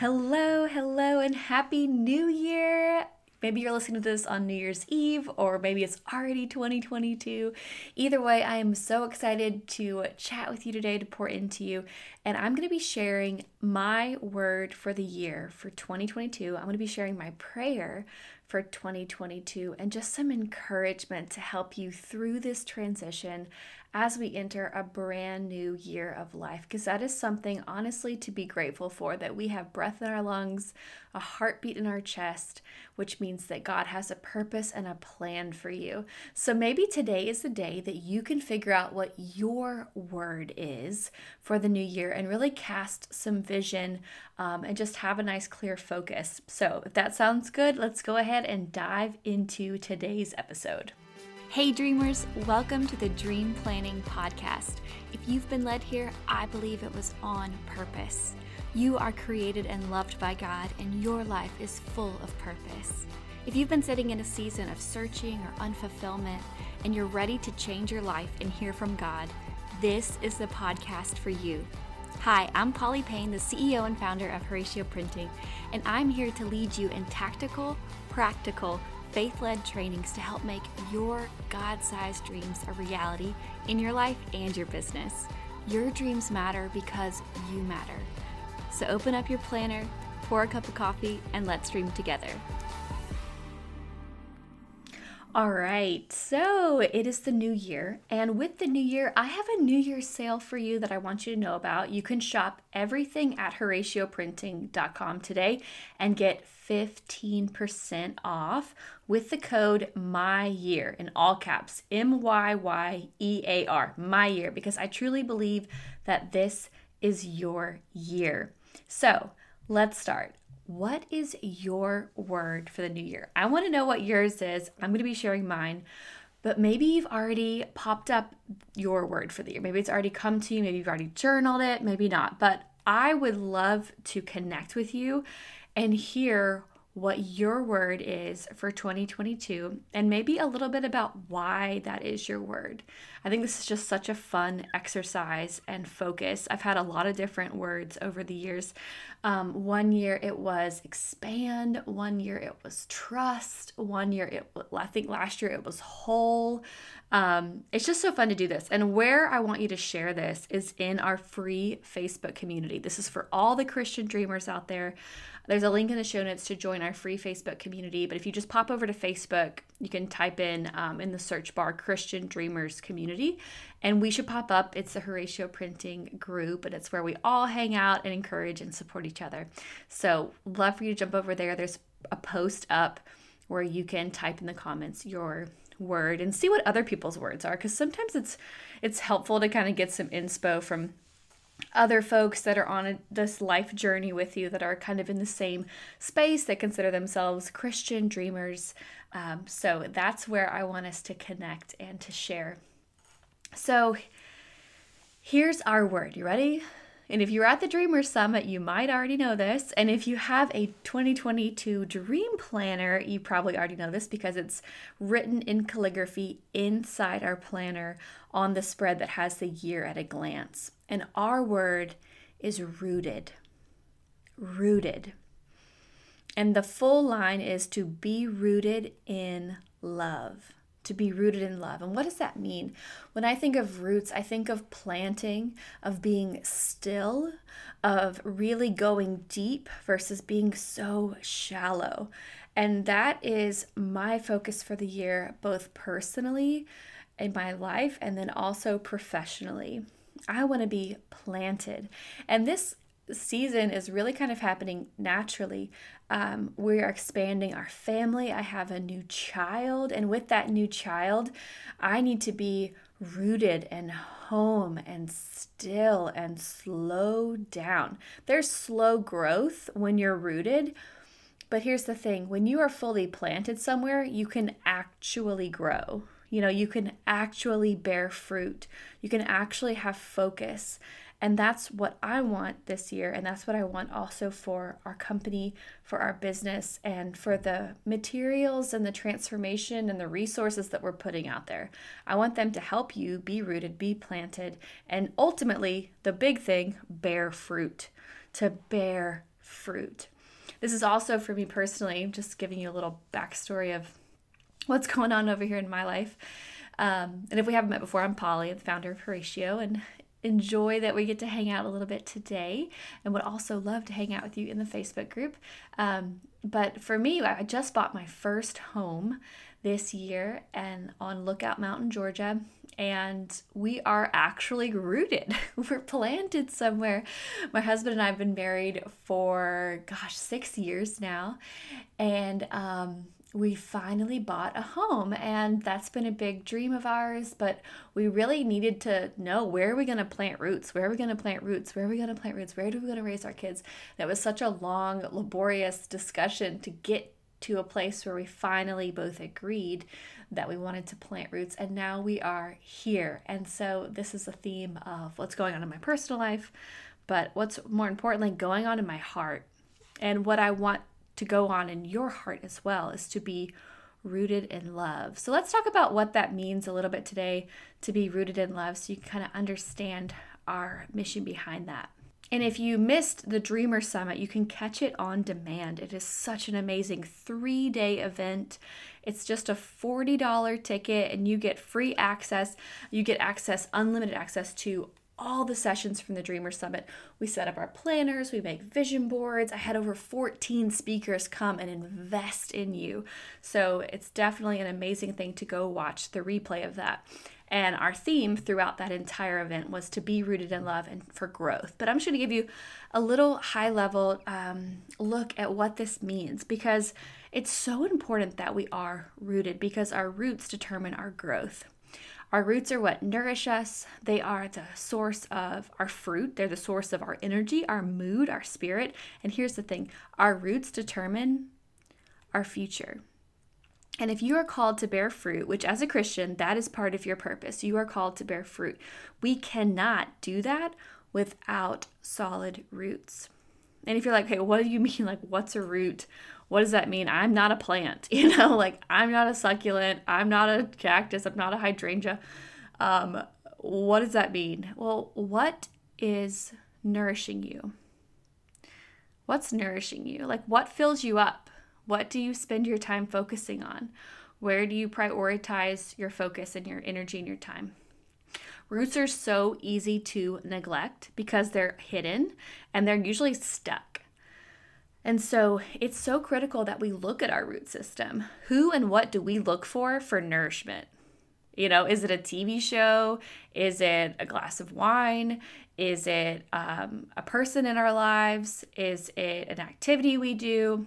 Hello, hello, and happy new year! Maybe you're listening to this on New Year's Eve, or maybe it's already 2022. Either way, I am so excited to chat with you today to pour into you. And I'm going to be sharing my word for the year for 2022. I'm going to be sharing my prayer for 2022 and just some encouragement to help you through this transition as we enter a brand new year of life. Because that is something, honestly, to be grateful for that we have breath in our lungs, a heartbeat in our chest, which means that God has a purpose and a plan for you. So maybe today is the day that you can figure out what your word is for the new year and really cast some vision um, and just have a nice, clear focus. So if that sounds good, let's go ahead and dive into today's episode. Hey, dreamers, welcome to the Dream Planning Podcast. If you've been led here, I believe it was on purpose. You are created and loved by God, and your life is full of purpose. If you've been sitting in a season of searching or unfulfillment, and you're ready to change your life and hear from God, this is the podcast for you. Hi, I'm Polly Payne, the CEO and founder of Horacio Printing, and I'm here to lead you in tactical, practical, faith led trainings to help make your God sized dreams a reality in your life and your business. Your dreams matter because you matter. So open up your planner, pour a cup of coffee, and let's dream together. All right, so it is the new year, and with the new year, I have a New Year's sale for you that I want you to know about. You can shop everything at HoracioPrinting.com today and get 15% off with the code MYYEAR in all caps M Y Y E A R, my year, because I truly believe that this is your year. So let's start. What is your word for the new year? I want to know what yours is. I'm going to be sharing mine, but maybe you've already popped up your word for the year. Maybe it's already come to you. Maybe you've already journaled it, maybe not. But I would love to connect with you and hear what your word is for 2022 and maybe a little bit about why that is your word. I think this is just such a fun exercise and focus. I've had a lot of different words over the years. Um, one year it was expand, one year it was trust, one year it I think last year it was whole. Um, it's just so fun to do this. And where I want you to share this is in our free Facebook community. This is for all the Christian dreamers out there. There's a link in the show notes to join our free Facebook community. But if you just pop over to Facebook, you can type in um, in the search bar Christian Dreamers Community, and we should pop up. It's the Horacio Printing group, and it's where we all hang out and encourage and support each other. So, love for you to jump over there. There's a post up where you can type in the comments your word and see what other people's words are because sometimes it's it's helpful to kind of get some inspo from other folks that are on a, this life journey with you that are kind of in the same space that consider themselves Christian dreamers. Um, so that's where I want us to connect and to share. So here's our word. You ready? And if you're at the Dreamer Summit, you might already know this. And if you have a 2022 Dream Planner, you probably already know this because it's written in calligraphy inside our planner on the spread that has the year at a glance. And our word is rooted. Rooted. And the full line is to be rooted in love to be rooted in love. And what does that mean? When I think of roots, I think of planting, of being still, of really going deep versus being so shallow. And that is my focus for the year, both personally in my life and then also professionally. I want to be planted. And this season is really kind of happening naturally. Um, we are expanding our family. I have a new child, and with that new child, I need to be rooted and home and still and slow down. There's slow growth when you're rooted. But here's the thing when you are fully planted somewhere, you can actually grow. You know, you can actually bear fruit. You can actually have focus. And that's what I want this year. And that's what I want also for our company, for our business, and for the materials and the transformation and the resources that we're putting out there. I want them to help you be rooted, be planted, and ultimately, the big thing, bear fruit, to bear fruit. This is also for me personally, just giving you a little backstory of what's going on over here in my life. Um, and if we haven't met before, I'm Polly, the founder of Horacio, and enjoy that we get to hang out a little bit today and would also love to hang out with you in the Facebook group. Um, but for me, I just bought my first home this year and on Lookout Mountain, Georgia. And we are actually rooted. We're planted somewhere. My husband and I have been married for, gosh, six years now. And um, we finally bought a home and that's been a big dream of ours but we really needed to know where are we going to plant roots? Where are we going to plant roots? Where are we going to plant roots? Where are we going to raise our kids? That was such a long laborious discussion to get to a place where we finally both agreed that we wanted to plant roots and now we are here. And so this is a theme of what's going on in my personal life but what's more importantly going on in my heart? And what I want to go on in your heart as well is to be rooted in love. So let's talk about what that means a little bit today to be rooted in love so you can kind of understand our mission behind that. And if you missed the Dreamer Summit, you can catch it on demand. It is such an amazing three day event. It's just a $40 ticket, and you get free access. You get access, unlimited access to all the sessions from the Dreamer Summit. We set up our planners, we make vision boards. I had over 14 speakers come and invest in you. So it's definitely an amazing thing to go watch the replay of that. And our theme throughout that entire event was to be rooted in love and for growth. But I'm just going to give you a little high level um, look at what this means because it's so important that we are rooted because our roots determine our growth. Our roots are what nourish us. They are the source of our fruit. They're the source of our energy, our mood, our spirit. And here's the thing our roots determine our future. And if you are called to bear fruit, which as a Christian, that is part of your purpose, you are called to bear fruit. We cannot do that without solid roots. And if you're like, hey, what do you mean? Like, what's a root? What does that mean? I'm not a plant, you know, like I'm not a succulent, I'm not a cactus, I'm not a hydrangea. Um, what does that mean? Well, what is nourishing you? What's nourishing you? Like, what fills you up? What do you spend your time focusing on? Where do you prioritize your focus and your energy and your time? Roots are so easy to neglect because they're hidden and they're usually stuck. And so it's so critical that we look at our root system. Who and what do we look for for nourishment? You know, is it a TV show? Is it a glass of wine? Is it um, a person in our lives? Is it an activity we do?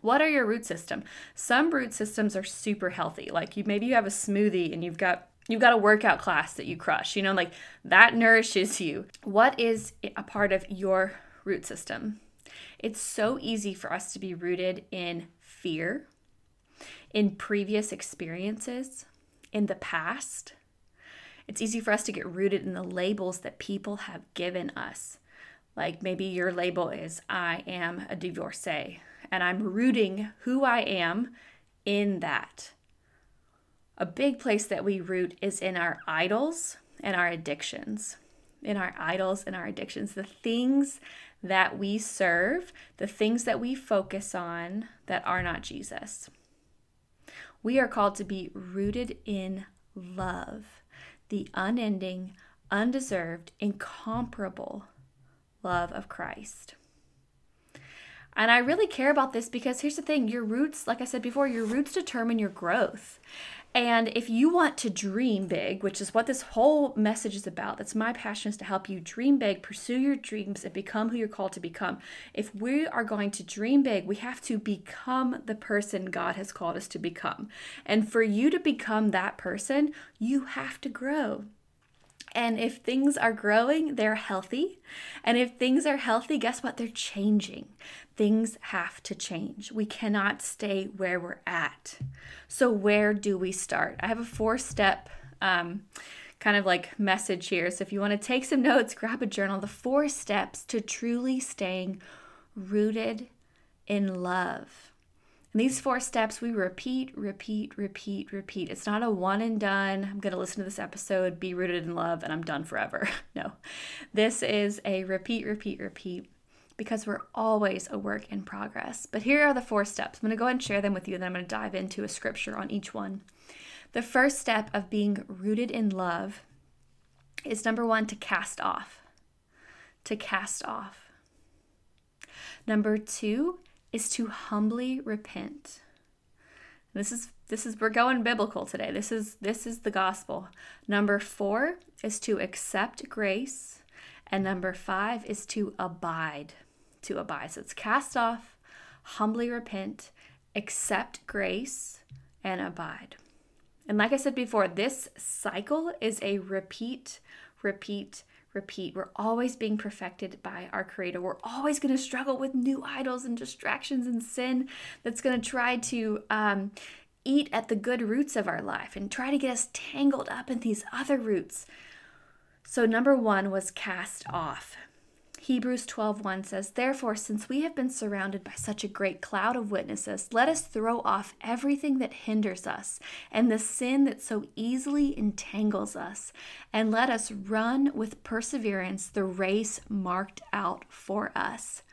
What are your root system? Some root systems are super healthy. Like you maybe you have a smoothie and you've got you've got a workout class that you crush. You know, like that nourishes you. What is a part of your root system? It's so easy for us to be rooted in fear, in previous experiences, in the past. It's easy for us to get rooted in the labels that people have given us. Like maybe your label is, I am a divorcee, and I'm rooting who I am in that. A big place that we root is in our idols and our addictions. In our idols and our addictions, the things that we serve, the things that we focus on that are not Jesus. We are called to be rooted in love, the unending, undeserved, incomparable love of Christ. And I really care about this because here's the thing your roots, like I said before, your roots determine your growth. And if you want to dream big, which is what this whole message is about, that's my passion is to help you dream big, pursue your dreams, and become who you're called to become. If we are going to dream big, we have to become the person God has called us to become. And for you to become that person, you have to grow. And if things are growing, they're healthy. And if things are healthy, guess what? They're changing. Things have to change. We cannot stay where we're at. So, where do we start? I have a four step um, kind of like message here. So, if you want to take some notes, grab a journal. The four steps to truly staying rooted in love. And these four steps we repeat, repeat, repeat, repeat. It's not a one and done. I'm going to listen to this episode, be rooted in love, and I'm done forever. no. This is a repeat, repeat, repeat. Because we're always a work in progress. But here are the four steps. I'm going to go ahead and share them with you, and then I'm going to dive into a scripture on each one. The first step of being rooted in love is number one, to cast off. To cast off. Number two is to humbly repent. This is this is we're going biblical today. This is this is the gospel. Number 4 is to accept grace and number 5 is to abide. To abide. So it's cast off, humbly repent, accept grace and abide. And like I said before, this cycle is a repeat, repeat, repeat. We're always being perfected by our Creator. We're always going to struggle with new idols and distractions and sin that's going to try to um, eat at the good roots of our life and try to get us tangled up in these other roots. So, number one was cast off. Hebrews 12:1 says, "Therefore, since we have been surrounded by such a great cloud of witnesses, let us throw off everything that hinders us and the sin that so easily entangles us, and let us run with perseverance the race marked out for us."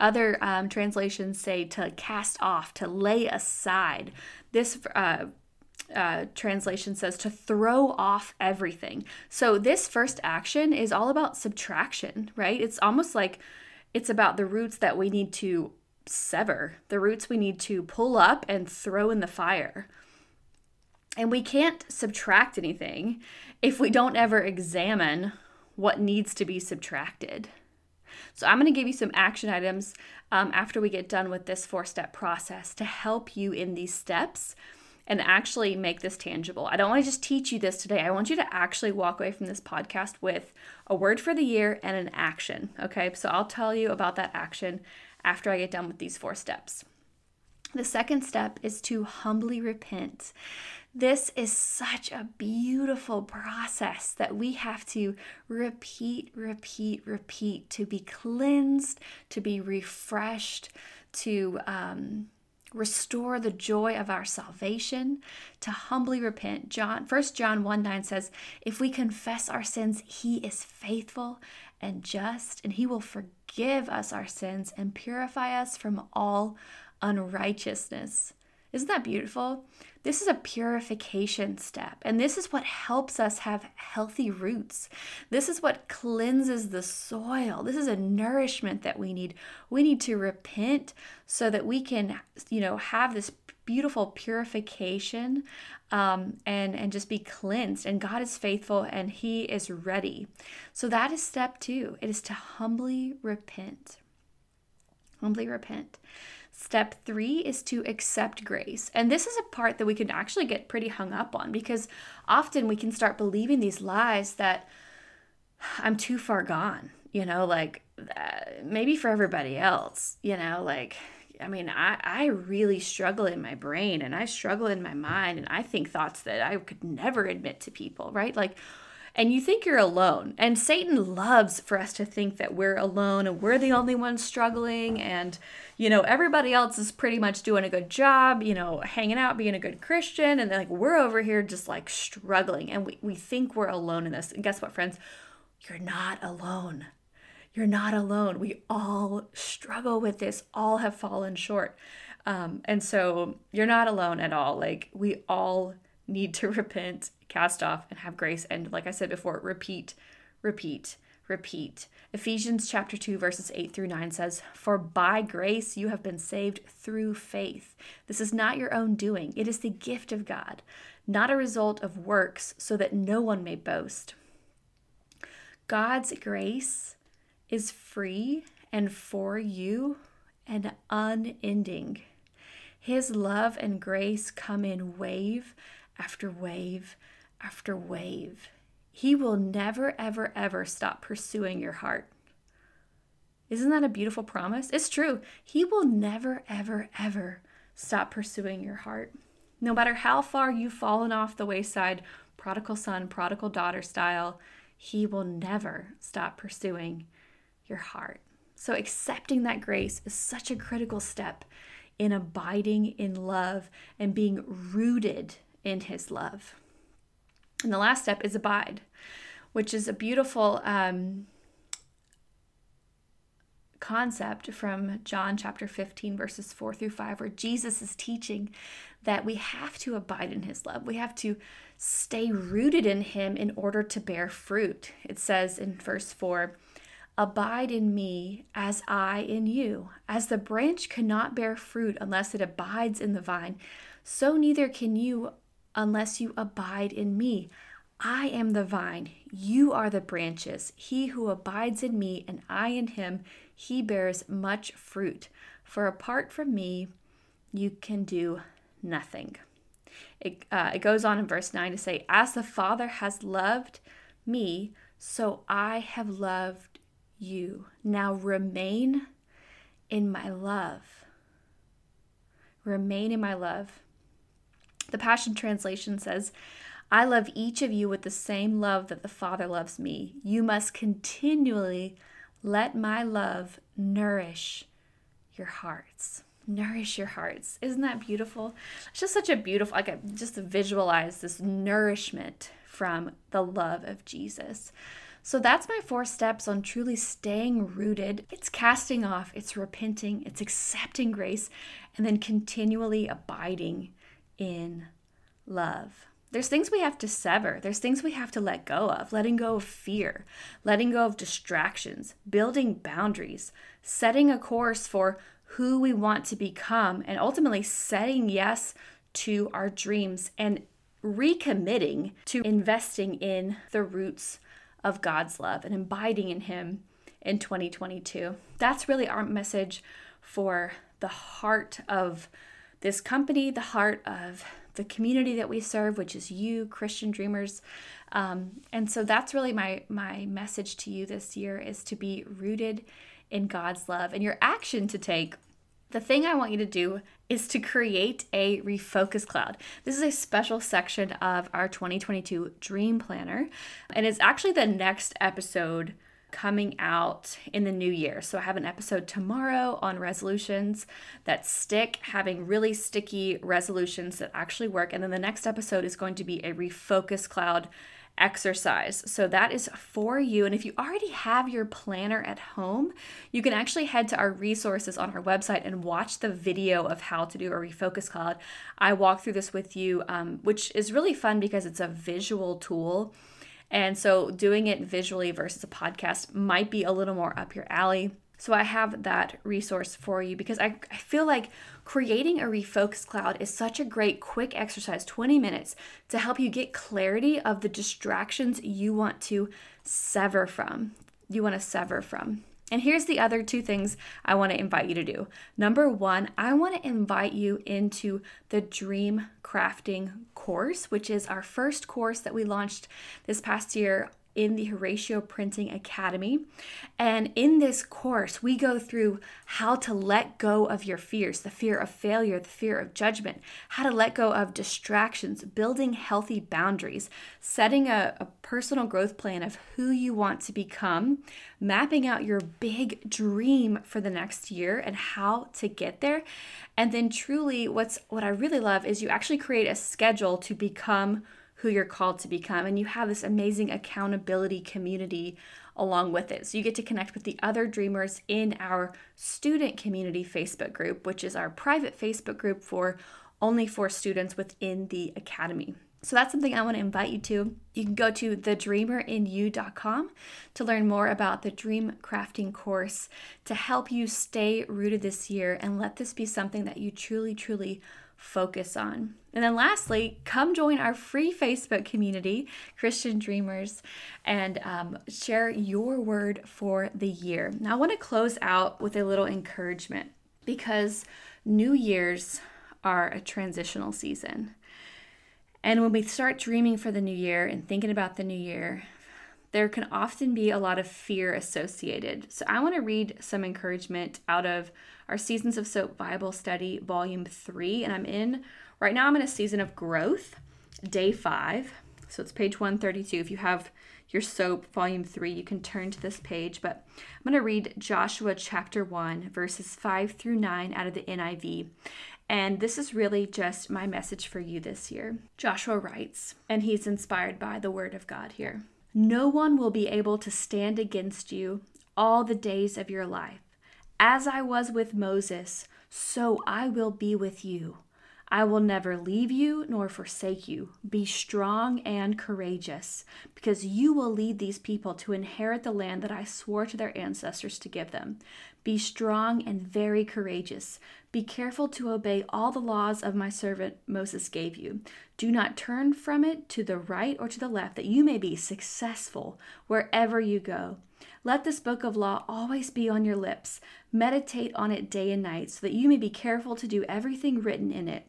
Other um, translations say to cast off, to lay aside. This uh, uh, translation says to throw off everything. So this first action is all about subtraction, right? It's almost like it's about the roots that we need to sever, the roots we need to pull up and throw in the fire. And we can't subtract anything if we don't ever examine what needs to be subtracted. So, I'm going to give you some action items um, after we get done with this four step process to help you in these steps and actually make this tangible. I don't want to just teach you this today. I want you to actually walk away from this podcast with a word for the year and an action. Okay, so I'll tell you about that action after I get done with these four steps. The second step is to humbly repent. This is such a beautiful process that we have to repeat, repeat, repeat to be cleansed, to be refreshed, to um, restore the joy of our salvation, to humbly repent. John 1 John 1 9 says, If we confess our sins, he is faithful and just, and he will forgive us our sins and purify us from all unrighteousness. Isn't that beautiful? This is a purification step, and this is what helps us have healthy roots. This is what cleanses the soil. This is a nourishment that we need. We need to repent so that we can, you know, have this beautiful purification um, and and just be cleansed. And God is faithful, and He is ready. So that is step two. It is to humbly repent. Humbly repent. Step three is to accept grace. And this is a part that we can actually get pretty hung up on because often we can start believing these lies that I'm too far gone, you know, like uh, maybe for everybody else, you know, like, I mean, I, I really struggle in my brain and I struggle in my mind and I think thoughts that I could never admit to people, right? Like, and you think you're alone. And Satan loves for us to think that we're alone and we're the only ones struggling and you know everybody else is pretty much doing a good job, you know, hanging out, being a good Christian and like we're over here just like struggling and we, we think we're alone in this. And guess what, friends? You're not alone. You're not alone. We all struggle with this, all have fallen short. Um, and so you're not alone at all. Like we all need to repent, cast off, and have grace. And like I said before, repeat, repeat, repeat. Ephesians chapter 2, verses 8 through 9 says, For by grace you have been saved through faith. This is not your own doing, it is the gift of God, not a result of works, so that no one may boast. God's grace is free and for you and unending. His love and grace come in wave after wave after wave. He will never, ever, ever stop pursuing your heart. Isn't that a beautiful promise? It's true. He will never, ever, ever stop pursuing your heart. No matter how far you've fallen off the wayside, prodigal son, prodigal daughter style, he will never stop pursuing your heart. So, accepting that grace is such a critical step in abiding in love and being rooted in his love. And the last step is abide, which is a beautiful um, concept from John chapter 15, verses 4 through 5, where Jesus is teaching that we have to abide in his love. We have to stay rooted in him in order to bear fruit. It says in verse 4 Abide in me as I in you. As the branch cannot bear fruit unless it abides in the vine, so neither can you unless you abide in me. I am the vine, you are the branches. He who abides in me and I in him, he bears much fruit. For apart from me, you can do nothing. It, uh, it goes on in verse 9 to say, As the Father has loved me, so I have loved you. Now remain in my love. Remain in my love. The Passion Translation says, I love each of you with the same love that the Father loves me. You must continually let my love nourish your hearts. Nourish your hearts. Isn't that beautiful? It's just such a beautiful, like, just to visualize this nourishment from the love of Jesus. So that's my four steps on truly staying rooted. It's casting off, it's repenting, it's accepting grace, and then continually abiding in love. There's things we have to sever. There's things we have to let go of. Letting go of fear, letting go of distractions, building boundaries, setting a course for who we want to become, and ultimately setting yes to our dreams and recommitting to investing in the roots of God's love and abiding in Him in 2022. That's really our message for the heart of this company, the heart of the community that we serve, which is you, Christian dreamers. Um, and so that's really my my message to you this year is to be rooted in God's love and your action to take. The thing I want you to do is to create a refocus cloud. This is a special section of our 2022 Dream Planner, and it's actually the next episode coming out in the new year. So I have an episode tomorrow on resolutions that stick, having really sticky resolutions that actually work. And then the next episode is going to be a refocus cloud exercise. So that is for you. And if you already have your planner at home, you can actually head to our resources on our website and watch the video of how to do a refocus cloud. I walk through this with you, um, which is really fun because it's a visual tool and so doing it visually versus a podcast might be a little more up your alley. So I have that resource for you because I, I feel like creating a refocus cloud is such a great quick exercise, 20 minutes, to help you get clarity of the distractions you want to sever from. You want to sever from. And here's the other two things I want to invite you to do. Number one, I want to invite you into the Dream Crafting course, which is our first course that we launched this past year in the Horacio Printing Academy. And in this course, we go through how to let go of your fears the fear of failure, the fear of judgment, how to let go of distractions, building healthy boundaries, setting a, a personal growth plan of who you want to become, mapping out your big dream for the next year and how to get there. And then truly what's what I really love is you actually create a schedule to become who you're called to become. And you have this amazing accountability community along with it. So you get to connect with the other dreamers in our student community Facebook group, which is our private Facebook group for only for students within the academy. So that's something I want to invite you to. You can go to thedreamerinyou.com to learn more about the dream crafting course to help you stay rooted this year and let this be something that you truly, truly focus on. And then lastly, come join our free Facebook community, Christian Dreamers, and um, share your word for the year. Now, I want to close out with a little encouragement because New Year's are a transitional season. And when we start dreaming for the new year and thinking about the new year, there can often be a lot of fear associated. So I want to read some encouragement out of our Seasons of Soap Bible Study, Volume 3. And I'm in, right now, I'm in a season of growth, day five. So it's page 132. If you have your soap, volume 3, you can turn to this page. But I'm going to read Joshua chapter 1, verses 5 through 9 out of the NIV. And this is really just my message for you this year. Joshua writes, and he's inspired by the word of God here. No one will be able to stand against you all the days of your life. As I was with Moses, so I will be with you. I will never leave you nor forsake you. Be strong and courageous, because you will lead these people to inherit the land that I swore to their ancestors to give them. Be strong and very courageous. Be careful to obey all the laws of my servant Moses gave you. Do not turn from it to the right or to the left, that you may be successful wherever you go. Let this book of law always be on your lips. Meditate on it day and night, so that you may be careful to do everything written in it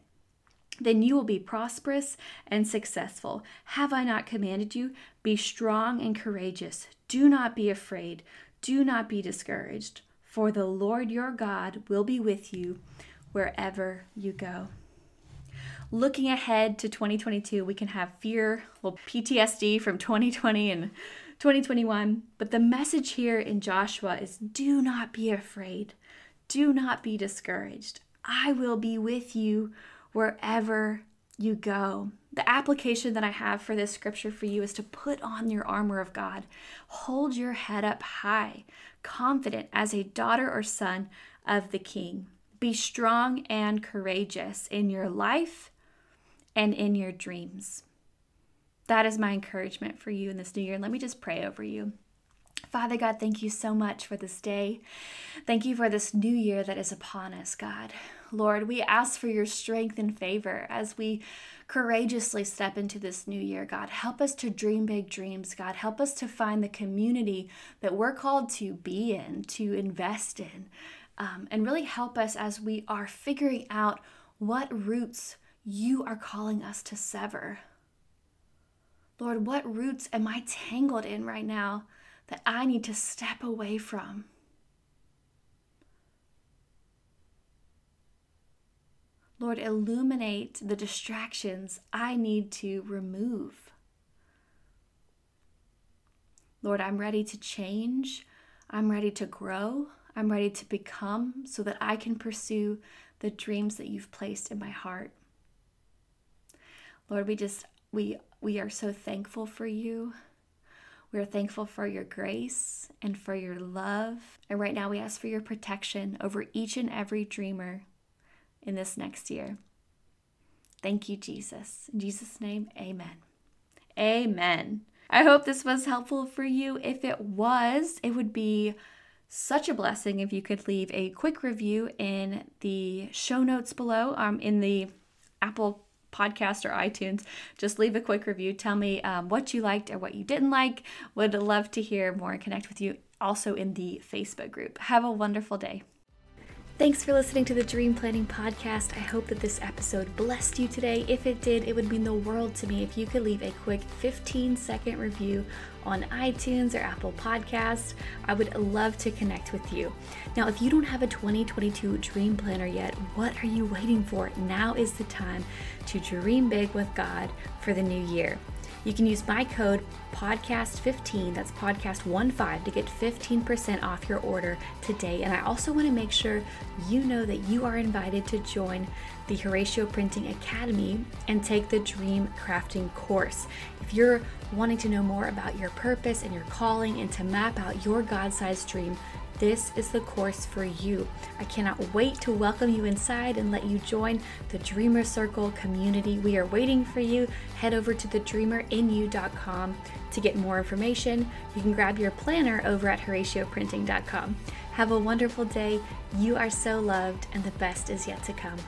then you will be prosperous and successful. Have I not commanded you? Be strong and courageous. Do not be afraid. Do not be discouraged, for the Lord your God will be with you wherever you go. Looking ahead to 2022, we can have fear, well, PTSD from 2020 and 2021, but the message here in Joshua is do not be afraid. Do not be discouraged. I will be with you wherever you go. The application that I have for this scripture for you is to put on your armor of God. Hold your head up high, confident as a daughter or son of the King. Be strong and courageous in your life and in your dreams. That is my encouragement for you in this new year. And Let me just pray over you. Father God, thank you so much for this day. Thank you for this new year that is upon us, God. Lord, we ask for your strength and favor as we courageously step into this new year, God. Help us to dream big dreams, God. Help us to find the community that we're called to be in, to invest in, um, and really help us as we are figuring out what roots you are calling us to sever. Lord, what roots am I tangled in right now that I need to step away from? Lord, illuminate the distractions I need to remove. Lord, I'm ready to change. I'm ready to grow. I'm ready to become so that I can pursue the dreams that you've placed in my heart. Lord, we just we we are so thankful for you. We are thankful for your grace and for your love. And right now we ask for your protection over each and every dreamer in this next year. Thank you, Jesus. In Jesus' name, amen. Amen. I hope this was helpful for you. If it was, it would be such a blessing if you could leave a quick review in the show notes below, um, in the Apple podcast or iTunes. Just leave a quick review. Tell me um, what you liked or what you didn't like. Would love to hear more and connect with you also in the Facebook group. Have a wonderful day. Thanks for listening to the Dream Planning Podcast. I hope that this episode blessed you today. If it did, it would mean the world to me if you could leave a quick 15 second review on iTunes or Apple Podcasts. I would love to connect with you. Now, if you don't have a 2022 Dream Planner yet, what are you waiting for? Now is the time to dream big with God for the new year. You can use my code podcast15, that's podcast15, to get 15% off your order today. And I also want to make sure you know that you are invited to join the Horacio Printing Academy and take the Dream Crafting course. If you're wanting to know more about your purpose and your calling and to map out your God sized dream, this is the course for you. I cannot wait to welcome you inside and let you join the Dreamer Circle community. We are waiting for you. Head over to thedreamerinyou.com to get more information. You can grab your planner over at horacioprinting.com. Have a wonderful day. You are so loved, and the best is yet to come.